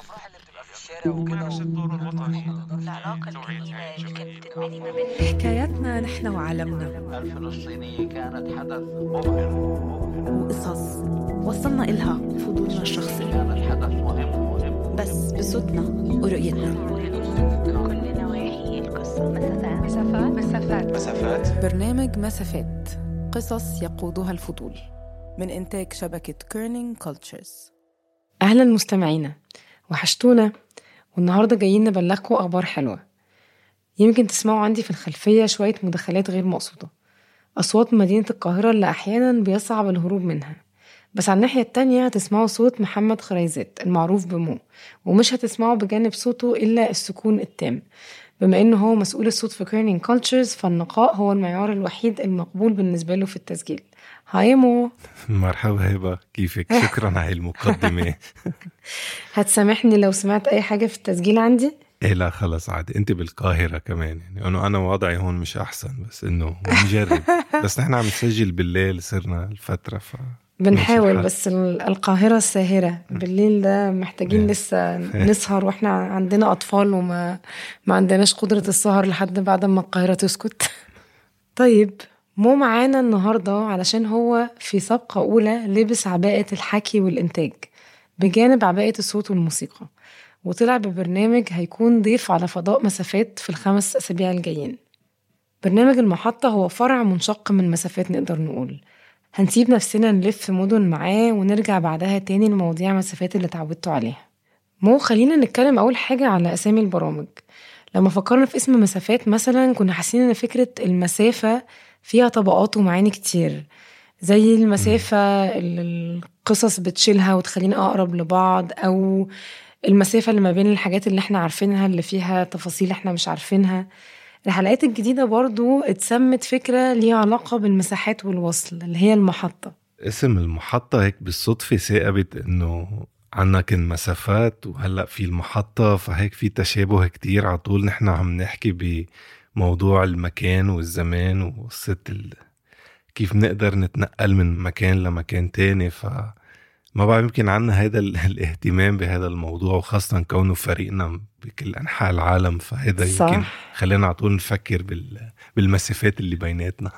الأفراح اللي بتبقى في الشارع وكده. الدور الوطني. العلاقة الجميلة اللي كانت بترميني ما بين حكاياتنا نحن وعالمنا. الفلسطينية كانت حدث مبهر. وقصص وصلنا إلها. فضولنا الشخصي. كانت حدث مهم. مهم بس بصوتنا ورؤيتنا. كل نواحي القصة. مسافات. مسافات. مسافات. برنامج مسافات. قصص يقودها الفضول. من إنتاج شبكة Kerning Cultures أهلا مستمعينا. وحشتونا والنهاردة جايين نبلغكم أخبار حلوة. يمكن تسمعوا عندي في الخلفية شوية مداخلات غير مقصودة. أصوات مدينة القاهرة اللي أحيانا بيصعب الهروب منها. بس على الناحية التانية هتسمعوا صوت محمد خريزات المعروف بمو. ومش هتسمعوا بجانب صوته إلا السكون التام. بما إنه هو مسؤول الصوت في Kerning Cultures فالنقاء هو المعيار الوحيد المقبول بالنسبة له في التسجيل. هاي مو. مرحبا هبة كيفك؟ شكرا على المقدمة. هتسامحني لو سمعت أي حاجة في التسجيل عندي؟ إيه لا خلص عادي. أنت بالقاهرة كمان يعني. انه أنا وضعي هون مش أحسن بس إنه بنجرب بس نحن عم نسجل بالليل صرنا الفترة ف بنحاول. بس ال- القاهرة الساهرة بالليل ده محتاجين. لسه نسهر وإحنا عندنا أطفال وما ما عندناش قدرة السهر لحد بعد ما القاهرة تسكت. طيب مو معانا النهاردة علشان هو في سابقة أولى لبس عباءة الحكي والإنتاج. بجانب عباءة الصوت والموسيقى. وطلع ببرنامج هيكون ضيف على فضاء مسافات في الخمس أسابيع الجايين. برنامج المحطة هو فرع منشق من مسافات نقدر نقول. هنسيب نفسنا نلف مدن معاه ونرجع بعدها تاني لمواضيع مسافات اللي اتعودتوا عليها. مو خلينا نتكلم أول حاجة على أسامي البرامج. لما فكرنا في اسم مسافات مثلا كنا حاسين إن فكرة المسافة فيها طبقات ومعاني كتير. زي المسافة اللي القصص بتشيلها وتخلينا أقرب لبعض أو المسافة اللي ما بين الحاجات اللي إحنا عارفينها اللي فيها تفاصيل إحنا مش عارفينها. الحلقات الجديدة برضو اتسمت فكرة ليها علاقة بالمساحات والوصل اللي هي المحطة اسم المحطة هيك بالصدفة ثاقبت إنه عنا كان مسافات وهلأ في المحطة فهيك في تشابه كتير على طول نحن عم نحكي بموضوع المكان والزمان وقصة. كيف نقدر نتنقل من مكان لمكان تاني ف ما بعرف يمكن عنا هذا ال... الاهتمام بهذا الموضوع وخاصة كونه فريقنا بكل أنحاء العالم فهذا صح. يمكن خلينا على طول نفكر بال... بالمسافات اللي بيناتنا.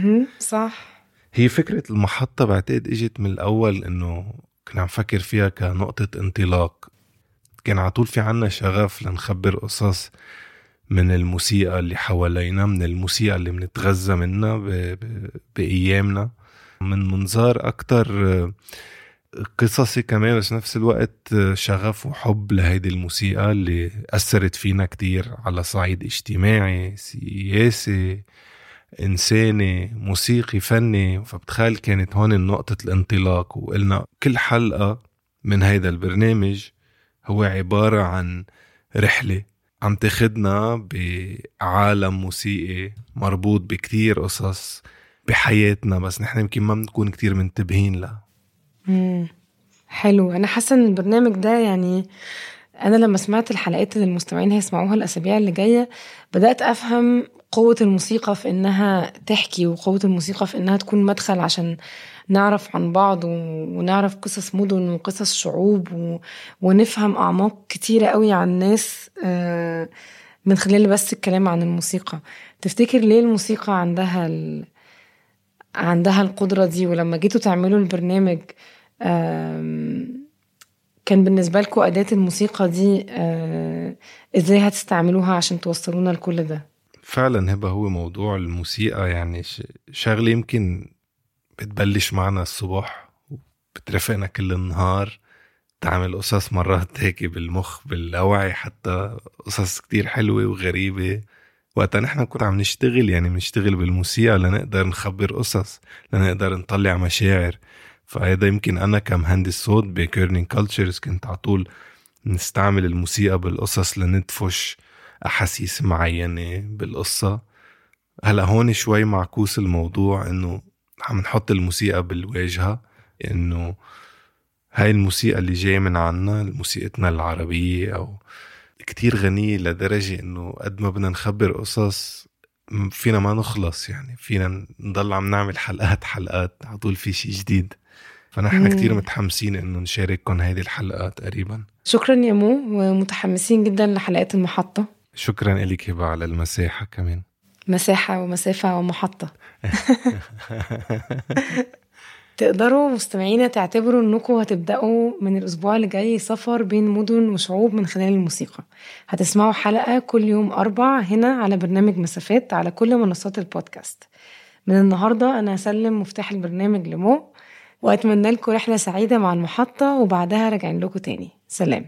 صح هي فكرة المحطة بعتقد إجت من الأول إنه كنا عم فكر فيها كنقطة انطلاق كان على طول في عنا شغف لنخبر قصص من الموسيقى اللي حوالينا من الموسيقى اللي بنتغذى منها. بأيامنا من منظار أكتر قصصي كمان بس نفس الوقت آه، شغف وحب لهيدي الموسيقى اللي أثرت فينا كتير على صعيد اجتماعي سياسي إنساني موسيقي فني. فبتخيل كانت هون نقطة الانطلاق وقلنا كل حلقة من هيدا البرنامج هو عبارة عن رحلة عم تاخدنا بعالم موسيقي مربوط بكتير قصص بحياتنا بس نحن يمكن ما بنكون كتير منتبهين لها. حلو. أنا حاسة إن البرنامج ده يعني أنا لما سمعت الحلقات اللي المستمعين هيسمعوها الأسابيع اللي جاية بدأت أفهم قوة الموسيقى في إنها تحكي وقوة الموسيقى في إنها تكون مدخل عشان نعرف عن بعض. ونعرف قصص مدن وقصص شعوب و... ونفهم أعماق كتيرة قوي عن الناس آه، من خلال بس الكلام عن الموسيقى. تفتكر ليه الموسيقى عندها ال... عندها القدرة دي؟ ولما جيتوا تعملوا البرنامج آم، كان بالنسبة لكم أداة الموسيقى دي آه، إزاي هتستعملوها عشان توصلونا لكل ده؟ فعلا هبه هو موضوع الموسيقى يعني ش- شغلة يمكن بتبلش معنا الصبح وبترافقنا كل النهار. تعمل قصص مرات هيك بالمخ باللاوعي حتى قصص كتير حلوة وغريبة. وقتها نحن نكون عم نشتغل يعني بنشتغل بالموسيقى لنقدر نخبر قصص لنقدر نطلع مشاعر. فهذا يمكن أنا كمهندس صوت ب Kerning Cultures كنت على طول نستعمل الموسيقى بالقصص لندفش أحاسيس معينة بالقصة. هلا هون شوي معكوس الموضوع إنه عم نحط الموسيقى بالواجهة إنه هاي الموسيقى اللي جاية من عنا موسيقتنا العربية أو كتير غنية لدرجة إنه قد ما بدنا نخبر قصص فينا ما نخلص يعني فينا نضل عم نعمل حلقات حلقات على طول في شي جديد. فنحن مم. كتير متحمسين إنه نشارككم هيدي الحلقة تقريبا. شكرا يا مو ومتحمسين جدا لحلقات المحطة. شكرا لك هبة على المساحة كمان. مساحة ومسافة ومحطة. تقدروا مستمعينا تعتبروا إنكم هتبدأوا من الأسبوع اللي جاي سفر بين مدن وشعوب من خلال الموسيقى. هتسمعوا حلقة كل يوم أربع هنا على برنامج مسافات على كل منصات البودكاست. من النهاردة أنا هسلم مفتاح البرنامج لمو. وأتمنى لكم رحلة سعيدة مع المحطة وبعدها راجعين لكم تاني. سلام.